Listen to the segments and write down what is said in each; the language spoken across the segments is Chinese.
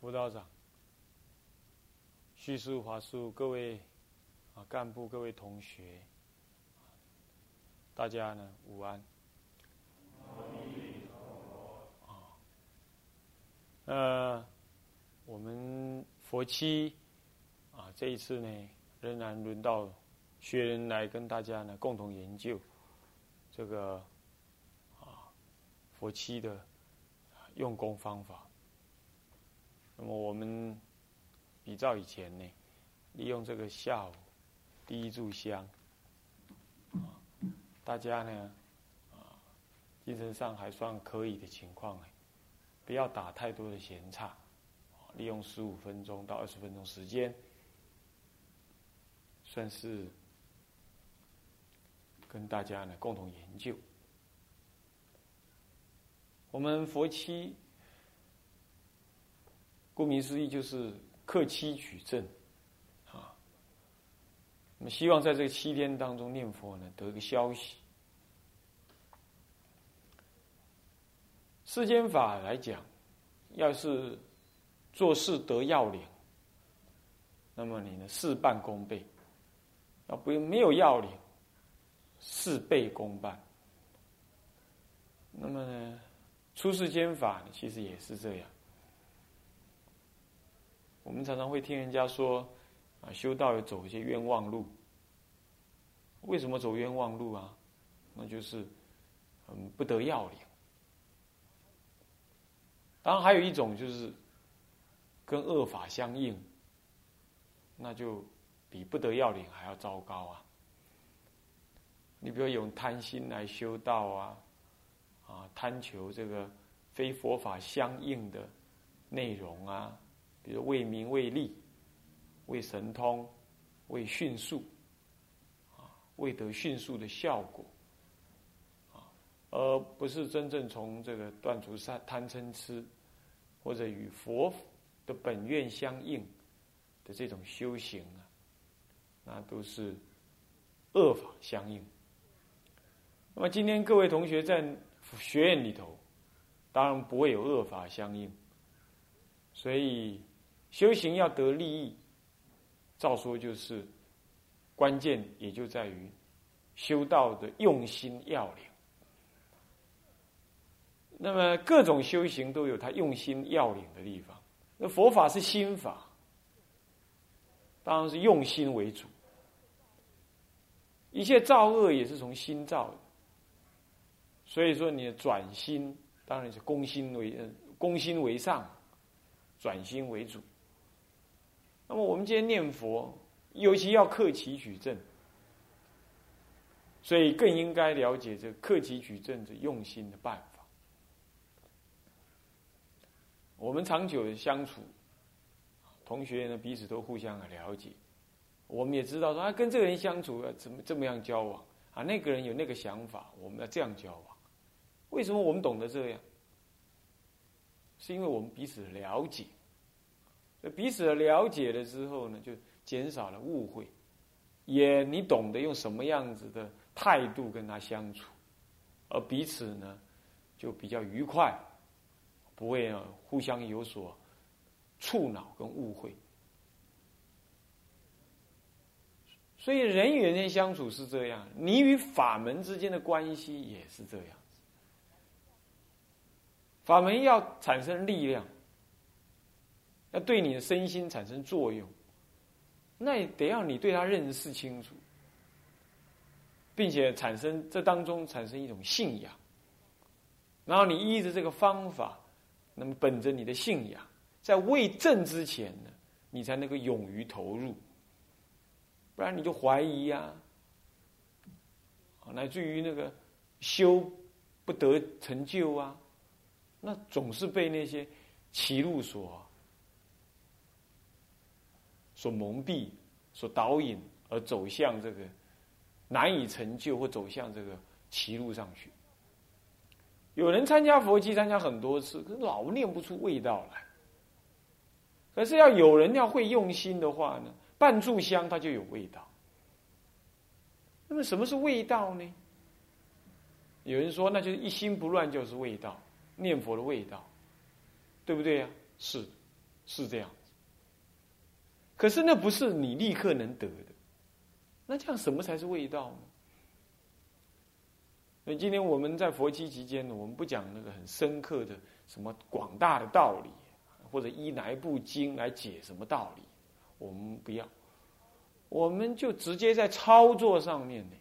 辅导长、叙述华书各位啊干部、各位同学，大家呢午安。啊，呃，我们佛七啊，这一次呢，仍然轮到学人来跟大家呢共同研究这个啊佛七的用功方法。那么我们比照以前呢，利用这个下午第一炷香，大家呢啊精神上还算可以的情况呢，不要打太多的闲岔，利用十五分钟到二十分钟时间，算是跟大家呢共同研究。我们佛七。顾名思义，就是克期取证，啊，我们希望在这七天当中念佛呢，得一个消息。世间法来讲，要是做事得要领，那么你呢事半功倍；要不没有要领，事倍功半。那么呢，出世间法呢，其实也是这样。我们常常会听人家说，啊，修道有走一些冤枉路。为什么走冤枉路啊？那就是，嗯，不得要领。当然，还有一种就是，跟恶法相应，那就比不得要领还要糟糕啊。你比如用贪心来修道啊，啊，贪求这个非佛法相应的内容啊。比如为名为利，为神通，为迅速，啊，为得迅速的效果，啊，而不是真正从这个断除贪贪嗔痴，或者与佛的本愿相应的这种修行啊，那都是恶法相应。那么今天各位同学在学院里头，当然不会有恶法相应，所以。修行要得利益，照说就是关键，也就在于修道的用心要领。那么各种修行都有它用心要领的地方。那佛法是心法，当然是用心为主。一切造恶也是从心造的，所以说你的转心当然是攻心为攻心为上，转心为主。那么我们今天念佛，尤其要克其取证，所以更应该了解这克其取证的用心的办法。我们长久的相处，同学呢彼此都互相的了解，我们也知道说啊，跟这个人相处要怎么这么样交往啊，那个人有那个想法，我们要这样交往。为什么我们懂得这样？是因为我们彼此了解。彼此了解了之后呢，就减少了误会，也你懂得用什么样子的态度跟他相处，而彼此呢就比较愉快，不会互相有所触恼跟误会。所以人与人间相处是这样，你与法门之间的关系也是这样。法门要产生力量。要对你的身心产生作用，那也得要你对他认识清楚，并且产生这当中产生一种信仰，然后你依着这个方法，那么本着你的信仰，在未证之前呢，你才能够勇于投入，不然你就怀疑呀，乃至于那个修不得成就啊，那总是被那些歧路所。所蒙蔽、所导引而走向这个难以成就，或走向这个歧路上去。有人参加佛七，参加很多次，可是老念不出味道来。可是要有人要会用心的话呢，半炷香它就有味道。那么什么是味道呢？有人说，那就是一心不乱就是味道，念佛的味道，对不对呀？是。是这样。可是那不是你立刻能得的，那这样什么才是味道呢？所以今天我们在佛期期间呢，我们不讲那个很深刻的什么广大的道理，或者依哪一部经来解什么道理，我们不要，我们就直接在操作上面呢，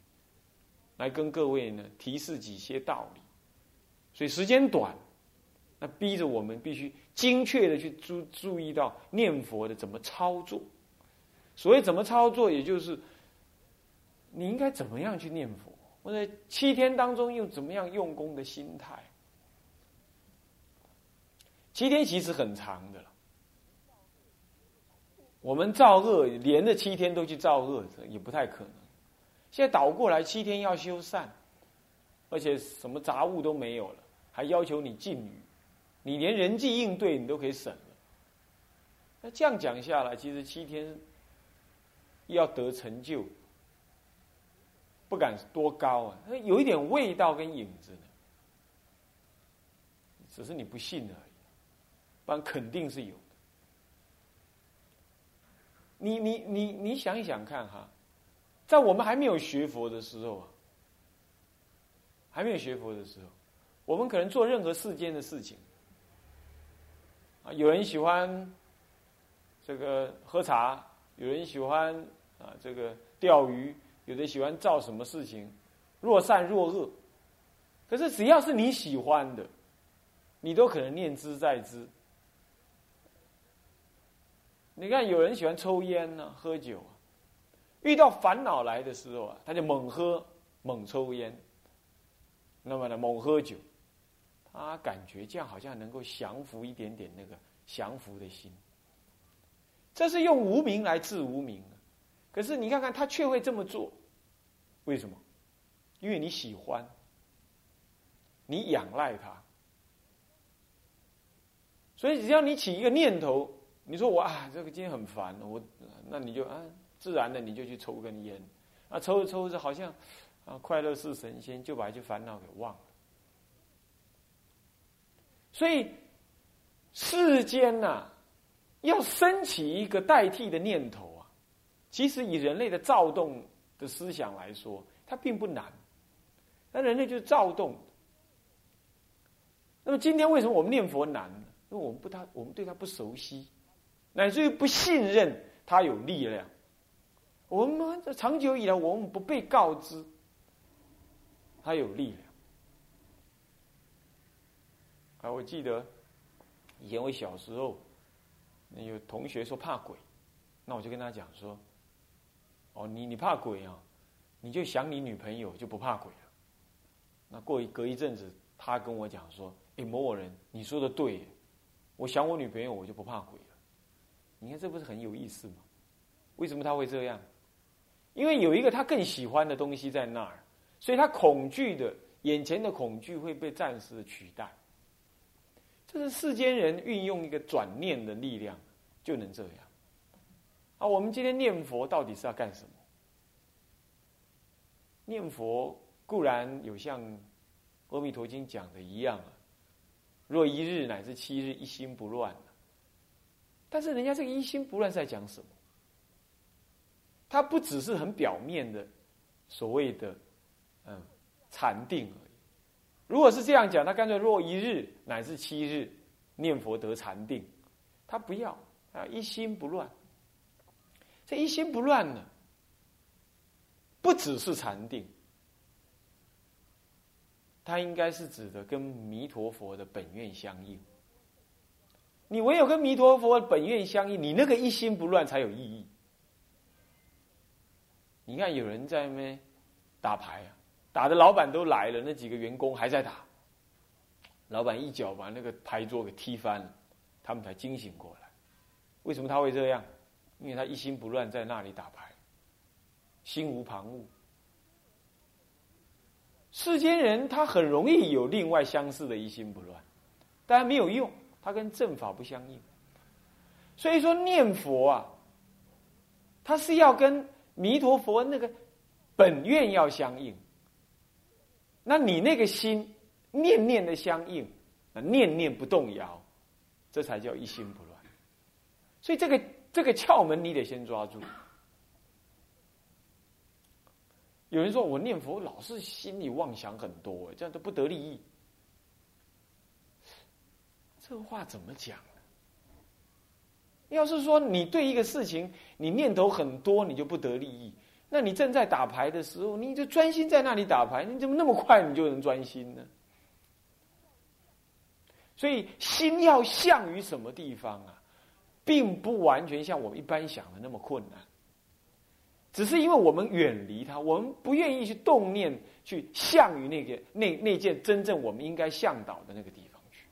来跟各位呢提示几些道理。所以时间短，那逼着我们必须精确的去注注意到念佛的怎么操作。所谓怎么操作，也就是你应该怎么样去念佛。我在七天当中用怎么样用功的心态？七天其实很长的了。我们造恶连着七天都去造恶，也不太可能。现在倒过来，七天要修善，而且什么杂物都没有了，还要求你禁语，你连人际应对你都可以省了。那这样讲下来，其实七天要得成就。不敢多高啊，有一点味道跟影子呢，只是你不信而已，不然肯定是有的。你你你你想一想看哈，在我们还没有学佛的时候啊，还没有学佛的时候，我们可能做任何世间的事情，有人喜欢这个喝茶，有人喜欢啊这个钓鱼。有的喜欢造什么事情，若善若恶，可是只要是你喜欢的，你都可能念之在之。你看，有人喜欢抽烟呢，喝酒啊，遇到烦恼来的时候啊，他就猛喝猛抽烟，那么呢，猛喝酒，他感觉这样好像能够降服一点点那个降服的心。这是用无名来治无名可是你看看，他却会这么做。为什么？因为你喜欢，你仰赖他，所以只要你起一个念头，你说我啊，这个今天很烦，我那你就啊，自然的你就去抽根烟，啊，抽着抽着好像啊，快乐是神仙，就把一些烦恼给忘了。所以世间呐，要升起一个代替的念头啊，其实以人类的躁动。的思想来说，它并不难。那人类就是躁动。那么今天为什么我们念佛难呢？因为我们不他，我们对他不熟悉，乃至于不信任他有力量。我们长久以来，我们不被告知他有力量。啊，我记得以前我小时候，有同学说怕鬼，那我就跟他讲说。哦，你你怕鬼啊？你就想你女朋友就不怕鬼了。那过一隔一阵子，他跟我讲说：“哎，某某人，你说的对，我想我女朋友我就不怕鬼了。”你看这不是很有意思吗？为什么他会这样？因为有一个他更喜欢的东西在那儿，所以他恐惧的眼前的恐惧会被暂时的取代。这是世间人运用一个转念的力量就能这样。啊，我们今天念佛到底是要干什么？念佛固然有像《阿弥陀经》讲的一样啊，若一日乃至七日一心不乱。但是人家这个一心不乱是在讲什么？它不只是很表面的所谓的嗯禅定而已。如果是这样讲，他干脆若一日乃至七日念佛得禅定，他不要啊一心不乱。这一心不乱呢，不只是禅定，它应该是指的跟弥陀佛的本愿相应。你唯有跟弥陀佛本愿相应，你那个一心不乱才有意义。你看有人在那边打牌啊，打的老板都来了，那几个员工还在打，老板一脚把那个牌桌给踢翻了，他们才惊醒过来。为什么他会这样？因为他一心不乱在那里打牌，心无旁骛。世间人他很容易有另外相似的一心不乱，但没有用，他跟正法不相应。所以说念佛啊，他是要跟弥陀佛那个本愿要相应。那你那个心念念的相应，念念不动摇，这才叫一心不乱。所以这个这个窍门你得先抓住。有人说我念佛老是心里妄想很多，这样都不得利益。这话怎么讲呢？要是说你对一个事情你念头很多，你就不得利益。那你正在打牌的时候，你就专心在那里打牌，你怎么那么快你就能专心呢？所以心要向于什么地方啊，并不完全像我们一般想的那么困难，只是因为我们远离它，我们不愿意去动念去向于那个那那件真正我们应该向导的那个地方去。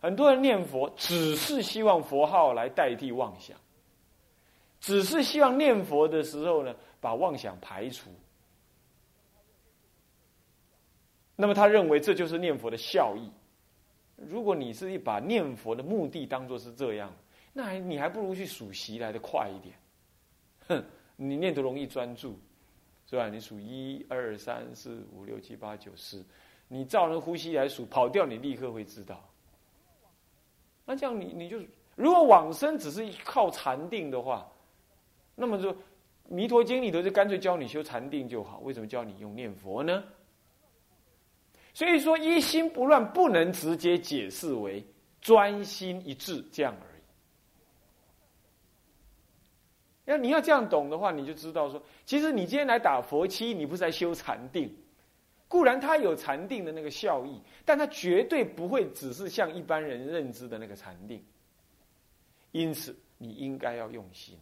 很多人念佛，只是希望佛号来代替妄想，只是希望念佛的时候呢，把妄想排除。那么他认为这就是念佛的效益。如果你是一把念佛的目的当做是这样，那还你还不如去数息来的快一点。哼，你念得容易专注，是吧？你数一二三四五六七八九十，你照着呼吸来数，跑掉你立刻会知道。那这样你你就如果往生只是靠禅定的话，那么就《弥陀经》里头就干脆教你修禅定就好。为什么教你用念佛呢？所以说一心不乱不能直接解释为专心一致这样而已。要你要这样懂的话，你就知道说，其实你今天来打佛七，你不是在修禅定。固然它有禅定的那个效益，但它绝对不会只是像一般人认知的那个禅定。因此，你应该要用心。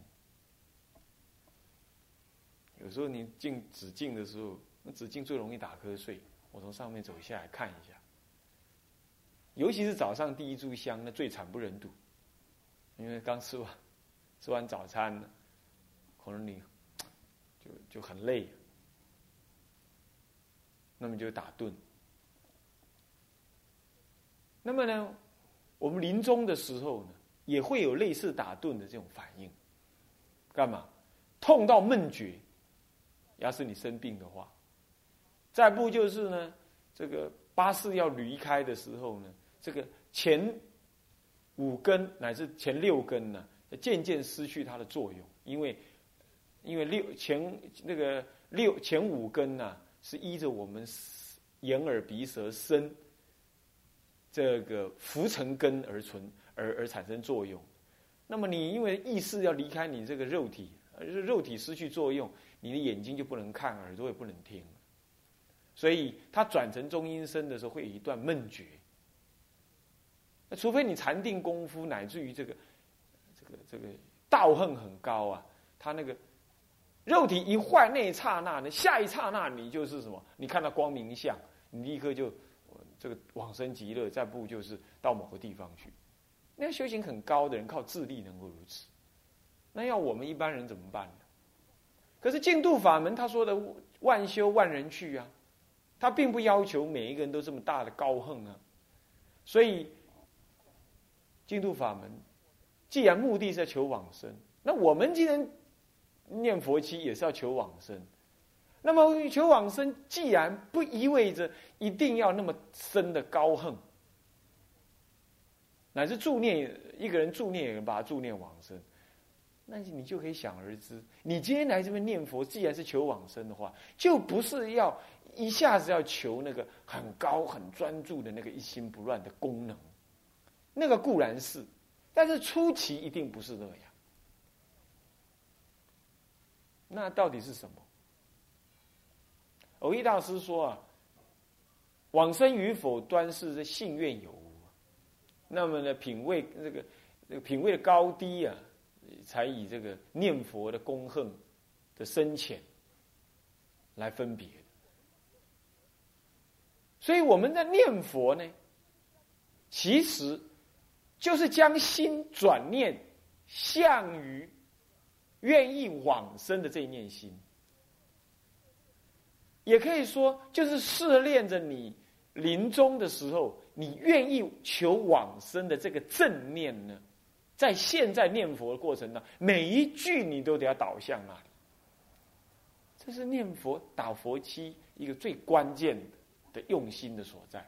有时候你进止静的时候，那止静最容易打瞌睡。我从上面走下来看一下，尤其是早上第一炷香，那最惨不忍睹，因为刚吃完 吃完早餐，可能你就就很累。那么就打盹。那么呢，我们临终的时候呢，也会有类似打盹的这种反应。干嘛？痛到闷绝。要是你生病的话，再不就是呢，这个巴士要离开的时候呢，这个前五根乃至前六根呢，渐渐失去它的作用，因为因为六前那个六前五根呢。是依着我们眼耳鼻舌身这个浮尘根而存而而产生作用。那么你因为意识要离开你这个肉体，就是肉体失去作用，你的眼睛就不能看，耳朵也不能听。所以他转成中阴身的时候，会有一段闷绝。那除非你禅定功夫乃至于这个这个这个道行很高啊，他那个。肉体一坏那一刹那呢，下一刹那你就是什么？你看到光明相，你立刻就这个往生极乐，再不就是到某个地方去。那修行很高的人靠智力能够如此，那要我们一般人怎么办呢？可是净土法门他说的万修万人去啊，他并不要求每一个人都这么大的高恨啊。所以净土法门既然目的是在求往生，那我们既然念佛期也是要求往生，那么求往生，既然不意味着一定要那么深的高恨，乃至助念一个人助念，有人把他助念往生，那你就可以想而知，你今天来这边念佛，既然是求往生的话，就不是要一下子要求那个很高很专注的那个一心不乱的功能，那个固然是，但是初期一定不是那样。那到底是什么？偶一大师说啊，往生与否端视这信愿有无，那么呢，品位这个这个品位的高低啊，才以这个念佛的功恨的深浅来分别。所以我们在念佛呢，其实就是将心转念向于。愿意往生的这一念心，也可以说就是试炼着你临终的时候，你愿意求往生的这个正念呢，在现在念佛的过程当中，每一句你都得要导向那里。这是念佛打佛七一个最关键的的用心的所在，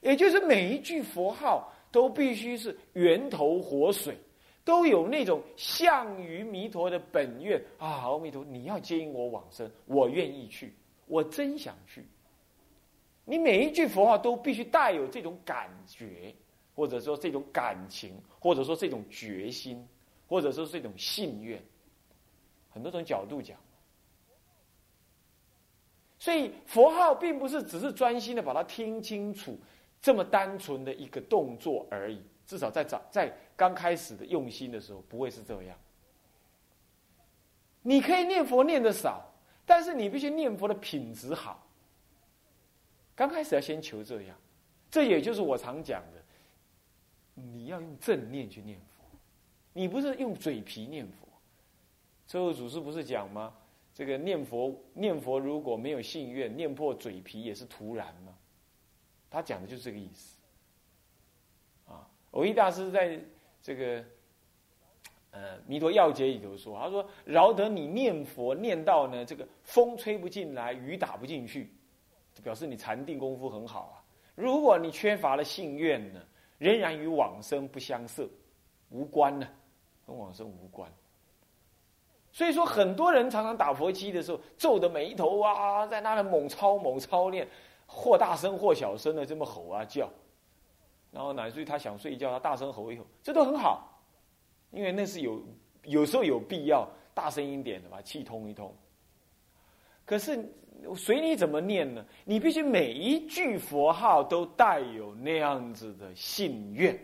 也就是每一句佛号都必须是源头活水。都有那种向于弥陀的本愿啊！阿弥陀，你要接引我往生，我愿意去，我真想去。你每一句佛号都必须带有这种感觉，或者说这种感情，或者说这种决心，或者说这种信愿，很多种角度讲。所以佛号并不是只是专心的把它听清楚，这么单纯的一个动作而已。至少在早在刚开始的用心的时候，不会是这样。你可以念佛念的少，但是你必须念佛的品质好。刚开始要先求这样，这也就是我常讲的，你要用正念去念佛，你不是用嘴皮念佛。最后祖师不是讲吗？这个念佛念佛如果没有信愿，念破嘴皮也是徒然嘛？他讲的就是这个意思。啊，偶一大师在这个呃《弥陀要解》里头说，他说：“饶得你念佛念到呢，这个风吹不进来，雨打不进去，表示你禅定功夫很好啊。如果你缺乏了信愿呢，仍然与往生不相涉，无关呢，跟往生无关。”所以说，很多人常常打佛七的时候，皱着眉头啊，在那里猛操猛操练，或大声或小声的这么吼啊叫，然后乃至于他想睡觉，他大声吼一吼，这都很好，因为那是有有时候有必要大声一点的把气通一通。可是随你怎么念呢？你必须每一句佛号都带有那样子的信愿，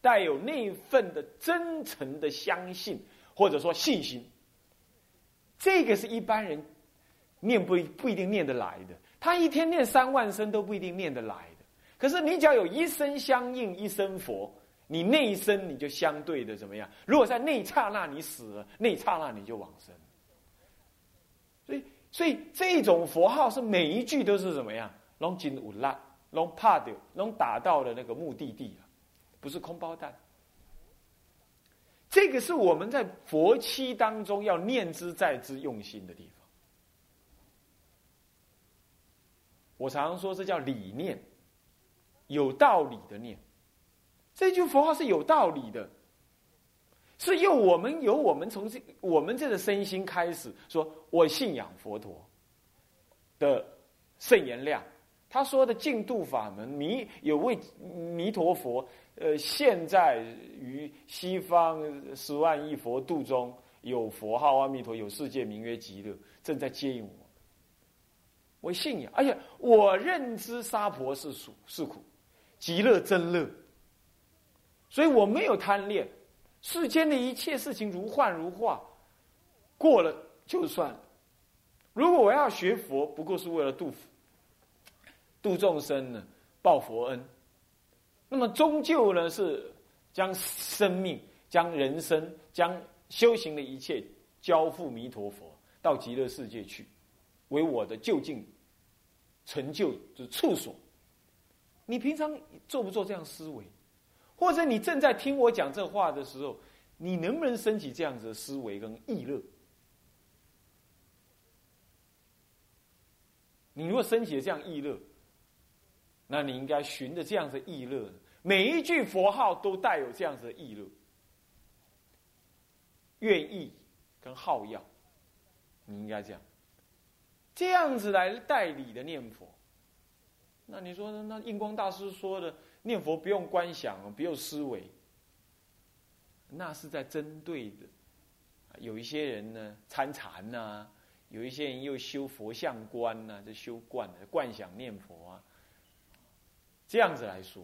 带有那份的真诚的相信。或者说信心，这个是一般人念不不一定念得来的。他一天念三万声都不一定念得来的。可是你只要有一声相应一声佛，你那一声你就相对的怎么样？如果在那一刹那你死了，那一刹那你就往生。所以，所以这种佛号是每一句都是怎么样？龙金五拉，龙帕的，龙打到了那个目的地了，不是空包弹。这个是我们在佛期当中要念之在之用心的地方。我常常说，这叫理念，有道理的念。这句佛号是有道理的，是用我们由我们从这我们这个身心开始，说我信仰佛陀的圣言量。他说的净度法门，弥有位弥陀佛。呃，现在于西方十万亿佛度中有佛号阿弥陀，有世界名曰极乐，正在接引我。我信仰，而且我认知娑婆是苦是苦，极乐真乐。所以我没有贪恋世间的一切事情，如幻如化，过了就算了。如果我要学佛，不过是为了度度众生呢，报佛恩。那么终究呢，是将生命、将人生、将修行的一切交付弥陀佛，到极乐世界去，为我的就近成就之处所。你平常做不做这样思维？或者你正在听我讲这话的时候，你能不能升起这样子的思维跟意乐？你如果升起了这样意乐，那你应该循着这样子意乐，每一句佛号都带有这样子的意乐，愿意跟好要，你应该这样，这样子来代理的念佛。那你说，那印光大师说的念佛不用观想，不用思维，那是在针对的。有一些人呢参禅呐，有一些人又修佛像观呐，就修观的观想念佛啊。这样子来说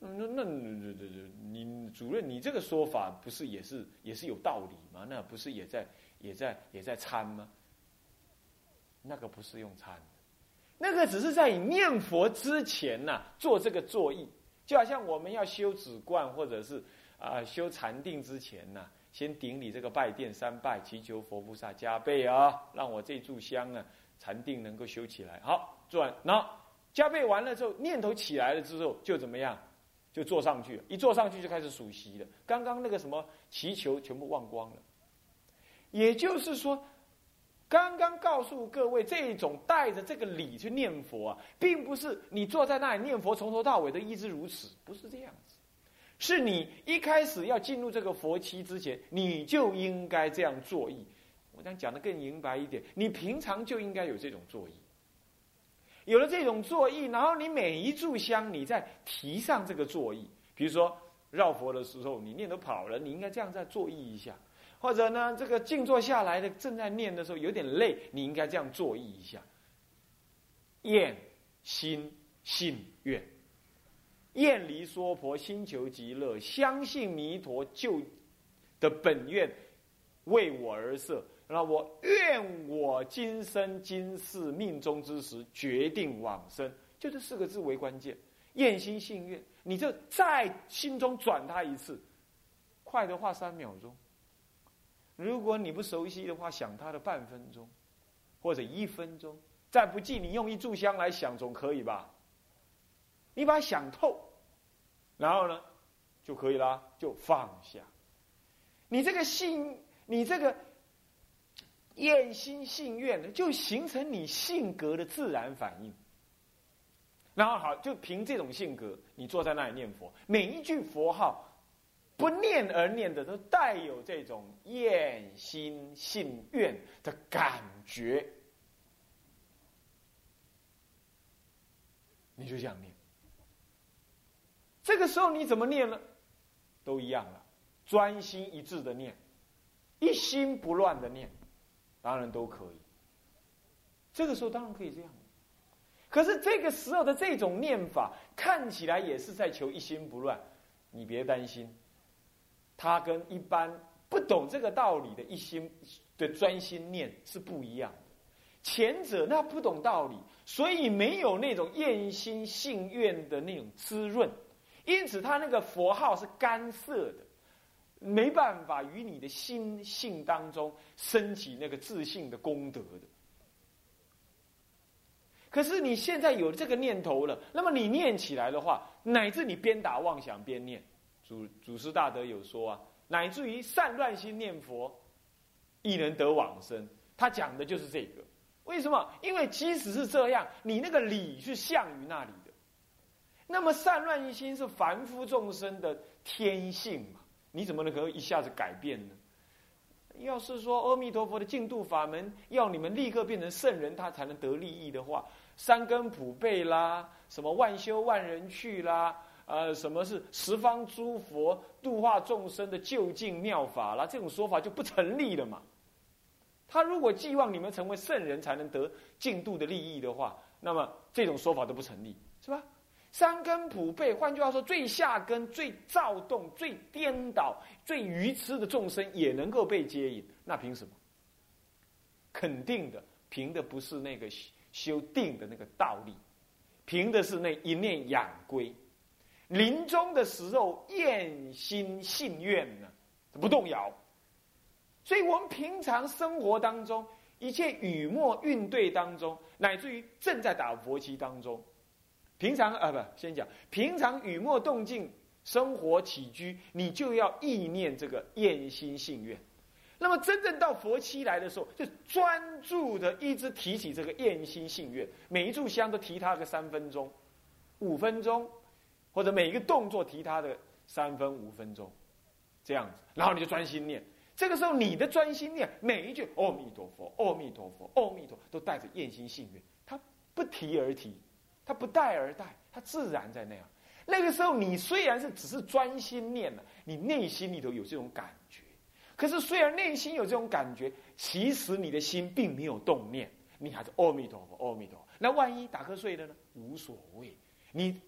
的，那那那你主任，你这个说法不是也是也是有道理吗？那不是也在也在也在参吗？那个不是用参，那个只是在你念佛之前呐做这个作意，就好像我们要修止观或者是啊修禅定之前呐，先顶礼这个拜殿三拜，祈求佛菩萨加倍啊，让我这炷香啊禅定能够修起来。好，做完那。加倍完了之后，念头起来了之后，就怎么样？就坐上去，一坐上去就开始数息了。刚刚那个什么祈求全部忘光了。也就是说，刚刚告诉各位，这种带着这个礼去念佛啊，并不是你坐在那里念佛从头到尾都一直如此，不是这样子。是你一开始要进入这个佛期之前，你就应该这样作意。我想讲的更明白一点，你平常就应该有这种作意。有了这种作意，然后你每一炷香，你再提上这个作意。比如说绕佛的时候，你念都跑了，你应该这样再作意一下；或者呢，这个静坐下来的正在念的时候有点累，你应该这样作意一下。愿心信愿，愿离娑婆，心求极乐，相信弥陀救的本愿为我而设。那我愿我今生今世命中之时决定往生，就这四个字为关键。愿心信愿，你就在心中转它一次，快的话三秒钟。如果你不熟悉的话，想它的半分钟，或者一分钟。再不济，你用一炷香来想总可以吧？你把它想透，然后呢，就可以啦，就放下。你这个信，你这个。厌心信愿呢，就形成你性格的自然反应。然后好，就凭这种性格，你坐在那里念佛，每一句佛号，不念而念的，都带有这种厌心信愿的感觉。你就这样念。这个时候你怎么念呢？都一样了，专心一致的念，一心不乱的念。当然都可以，这个时候当然可以这样。可是这个时候的这种念法看起来也是在求一心不乱，你别担心，他跟一般不懂这个道理的一心的专心念是不一样的。前者那不懂道理，所以没有那种厌心性愿的那种滋润，因此他那个佛号是干涩的。没办法与你的心性当中升起那个自信的功德的。可是你现在有这个念头了，那么你念起来的话，乃至你边打妄想边念，祖祖师大德有说啊，乃至于善乱心念佛，亦能得往生。他讲的就是这个。为什么？因为即使是这样，你那个理是向于那里的。那么善乱心是凡夫众生的天性嘛。你怎么能够一下子改变呢？要是说阿弥陀佛的净土法门要你们立刻变成圣人，他才能得利益的话，三根普被啦，什么万修万人去啦，呃，什么是十方诸佛度化众生的究竟妙法啦，这种说法就不成立了嘛。他如果寄望你们成为圣人才能得净土的利益的话，那么这种说法都不成立，是吧？三根普被，换句话说，最下根、最躁动、最颠倒、最愚痴的众生也能够被接引，那凭什么？肯定的，凭的不是那个修定的那个道理，凭的是那一念养归。临终的时候，厌心信愿呢，不动摇。所以我们平常生活当中，一切雨墨运对当中，乃至于正在打佛期当中。平常啊，不，先讲平常雨墨动静生活起居，你就要意念这个厌心信愿。那么真正到佛期来的时候，就专注的一直提起这个厌心信愿，每一炷香都提它个三分钟、五分钟，或者每一个动作提它的三分五分钟，这样子，然后你就专心念。这个时候你的专心念每一句“阿弥陀佛，阿弥陀佛，阿弥陀”，都带着厌心信愿，他不提而提。他不带而带，他自然在那样。那个时候，你虽然是只是专心念了，你内心里头有这种感觉。可是，虽然内心有这种感觉，其实你的心并没有动念，你还是阿弥陀佛，阿弥陀佛。那万一打瞌睡了呢？无所谓，你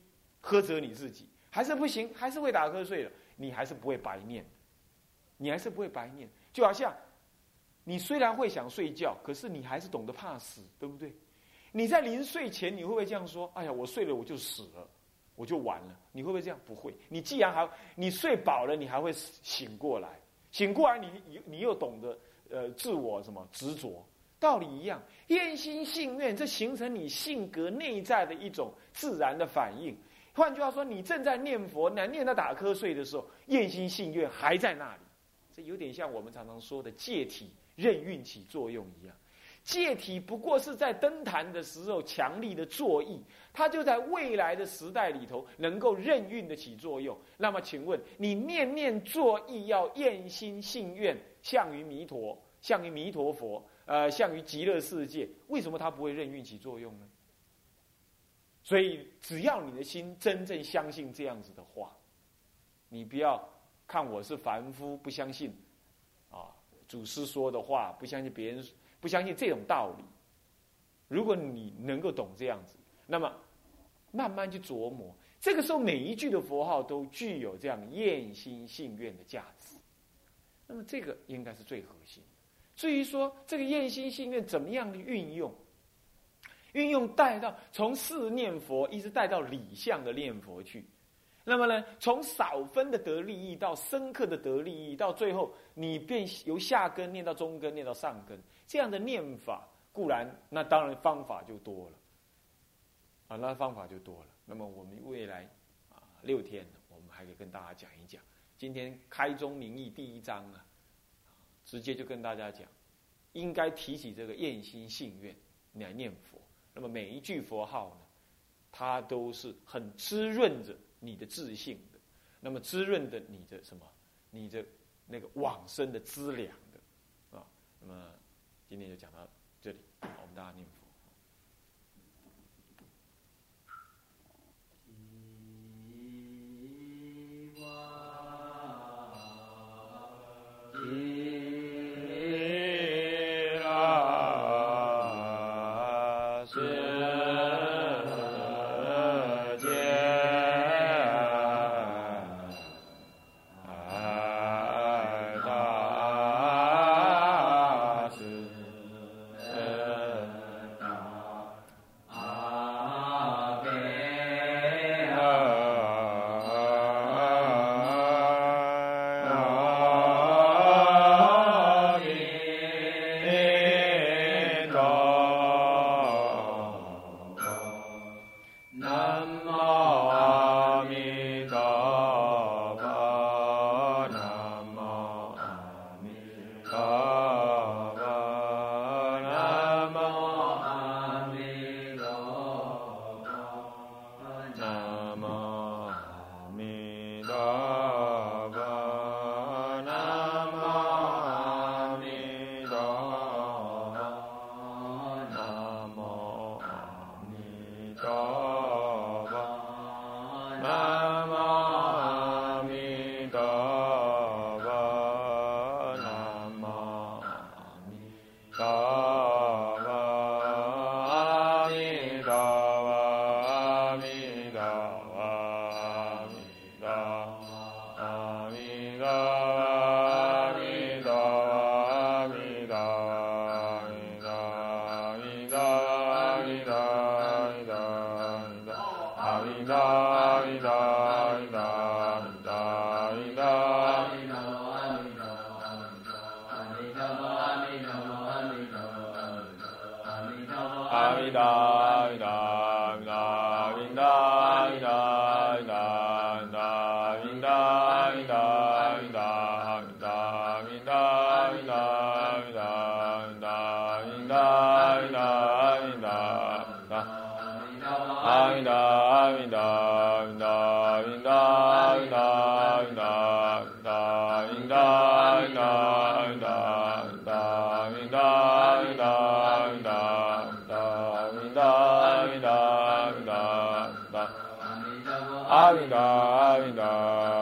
苛责你自己，还是不行，还是会打瞌睡的，你还是不会白念，你还是不会白念。就好像你虽然会想睡觉，可是你还是懂得怕死，对不对？你在临睡前，你会不会这样说？哎呀，我睡了我就死了，我就完了。你会不会这样？不会。你既然还你睡饱了，你还会醒过来。醒过来，你你你又懂得呃自我什么执着，道理一样。厌心信愿，这形成你性格内在的一种自然的反应。换句话说，你正在念佛，难念到打瞌睡的时候，厌心信愿还在那里。这有点像我们常常说的借体任运起作用一样。戒体不过是在登坛的时候强力的作意，它就在未来的时代里头能够任运的起作用。那么，请问你念念作意要厌心信愿，向于弥陀，向于弥陀佛，呃，向于极乐世界，为什么它不会任运起作用呢？所以，只要你的心真正相信这样子的话，你不要看我是凡夫，不相信啊，祖师说的话，不相信别人。不相信这种道理，如果你能够懂这样子，那么慢慢去琢磨，这个时候每一句的佛号都具有这样厌心信愿的价值，那么这个应该是最核心。至于说这个厌心信愿怎么样的运用，运用带到从四念佛一直带到理相的念佛去。那么呢，从少分的得利益到深刻的得利益，到最后你便由下根念到中根，念到上根，这样的念法固然，那当然方法就多了，啊，那方法就多了。那么我们未来啊六天，我们还可以跟大家讲一讲。今天开宗明义第一章啊，直接就跟大家讲，应该提起这个厌心信愿来念佛。那么每一句佛号呢，它都是很滋润着。你的自信的，那么滋润的你的什么？你的那个往生的资粮的，啊，那么今天就讲到这里，我们大家念佛。का 阿弥陀，阿弥陀。